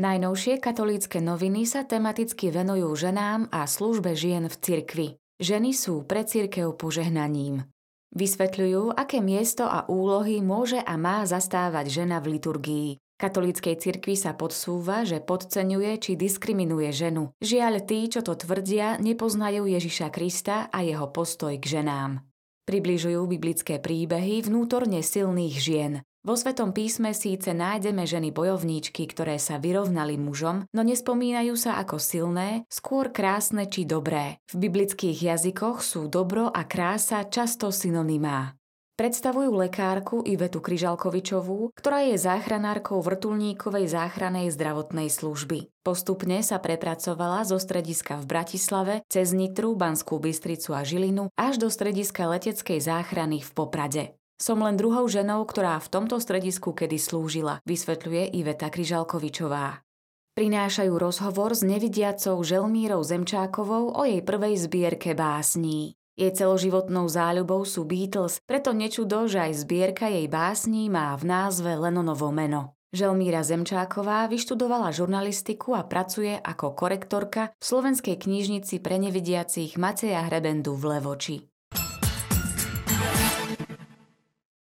Najnovšie katolícke noviny sa tematicky venujú ženám a službe žien v cirkvi. Ženy sú pre cirkev požehnaním. Vysvetľujú, aké miesto a úlohy môže a má zastávať žena v liturgii. Katolíckej cirkvi sa podsúva, že podceňuje či diskriminuje ženu. Žiaľ, tí, čo to tvrdia, nepoznajú Ježiša Krista a jeho postoj k ženám. Približujú biblické príbehy vnútorne silných žien. Vo Svetom písme síce nájdeme ženy bojovníčky, ktoré sa vyrovnali mužom, no nespomínajú sa ako silné, skôr krásne či dobré. V biblických jazykoch sú dobro a krása často synonymá. Predstavujú lekárku Ivetu Kryžalkovičovú, ktorá je záchranárkou vrtulníkovej záchranej zdravotnej služby. Postupne sa prepracovala zo strediska v Bratislave cez Nitru, Banskú Bystricu a Žilinu až do strediska leteckej záchrany v Poprade. Som len druhou ženou, ktorá v tomto stredisku kedy slúžila, vysvetľuje Iveta Kryžalkovičová. Prinášajú rozhovor s nevidiacou Želmírou Zemčákovou o jej prvej zbierke básní. Jej celoživotnou záľubou sú Beatles, preto nečudo, že aj zbierka jej básní má v názve Lenonovo meno. Želmíra Zemčáková vyštudovala žurnalistiku a pracuje ako korektorka v slovenskej knižnici pre nevidiacich Maceja Hrebendu v Levoči.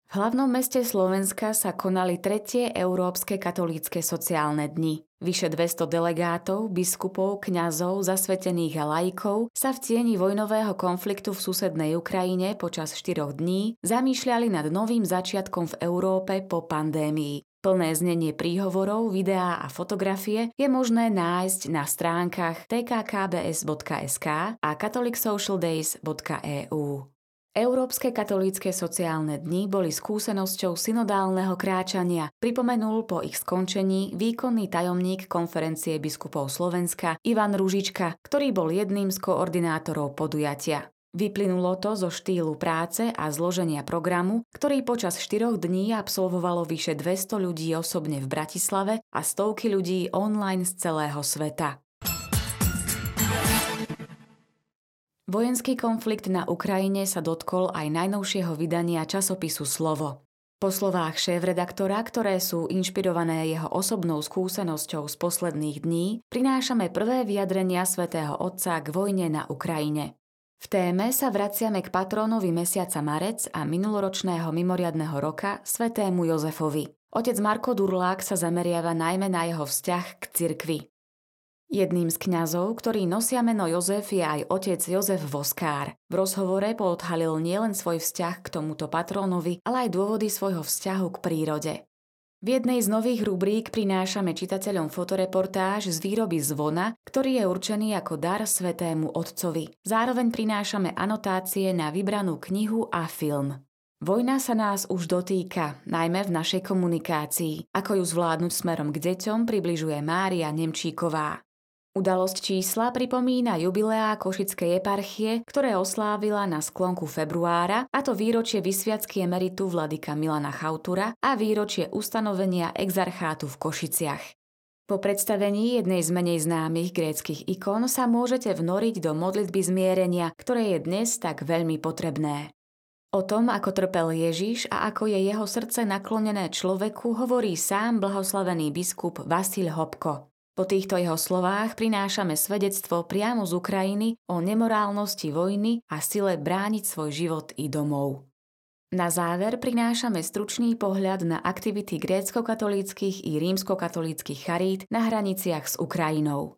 V hlavnom meste Slovenska sa konali tretie Európske katolícke sociálne dni. Vyše 200 delegátov, biskupov, kňazov, zasvetených a laikov sa v tieni vojnového konfliktu v susednej Ukrajine počas 4 dní zamýšľali nad novým začiatkom v Európe po pandémii. Plné znenie príhovorov, videá a fotografie je možné nájsť na stránkach tkkbs.sk a catholicsocialdays.eu. Európske katolícke sociálne dni boli skúsenosťou synodálneho kráčania, pripomenul po ich skončení výkonný tajomník konferencie biskupov Slovenska Ivan Ružička, ktorý bol jedným z koordinátorov podujatia. Vyplynulo to zo štýlu práce a zloženia programu, ktorý počas 4 dní absolvovalo vyše 200 ľudí osobne v Bratislave a stovky ľudí online z celého sveta. Vojenský konflikt na Ukrajine sa dotkol aj najnovšieho vydania časopisu Slovo. Po slovách šéf-redaktora, ktoré sú inšpirované jeho osobnou skúsenosťou z posledných dní, prinášame prvé vyjadrenia svätého Otca k vojne na Ukrajine. V téme sa vraciame k patrónovi mesiaca Marec a minuloročného mimoriadného roka svätému Jozefovi. Otec Marko Durlák sa zameriava najmä na jeho vzťah k cirkvi. Jedným z kňazov, ktorý nosia meno Jozef, je aj otec Jozef Voskár. V rozhovore poodhalil nielen svoj vzťah k tomuto patrónovi, ale aj dôvody svojho vzťahu k prírode. V jednej z nových rubrík prinášame čitateľom fotoreportáž z výroby zvona, ktorý je určený ako dar svetému otcovi. Zároveň prinášame anotácie na vybranú knihu a film. Vojna sa nás už dotýka, najmä v našej komunikácii. Ako ju zvládnuť smerom k deťom, približuje Mária Nemčíková. Udalosť čísla pripomína jubileá Košickej eparchie, ktoré oslávila na sklonku februára, a to výročie vysviacky emeritu vladyka Milana Chautura a výročie ustanovenia exarchátu v Košiciach. Po predstavení jednej z menej známych gréckych ikon sa môžete vnoriť do modlitby zmierenia, ktoré je dnes tak veľmi potrebné. O tom, ako trpel Ježiš a ako je jeho srdce naklonené človeku, hovorí sám blahoslavený biskup Vasil Hopko. Po týchto jeho slovách prinášame svedectvo priamo z Ukrajiny o nemorálnosti vojny a sile brániť svoj život i domov. Na záver prinášame stručný pohľad na aktivity grécko-katolíckých i rímsko-katolíckých charít na hraniciach s Ukrajinou.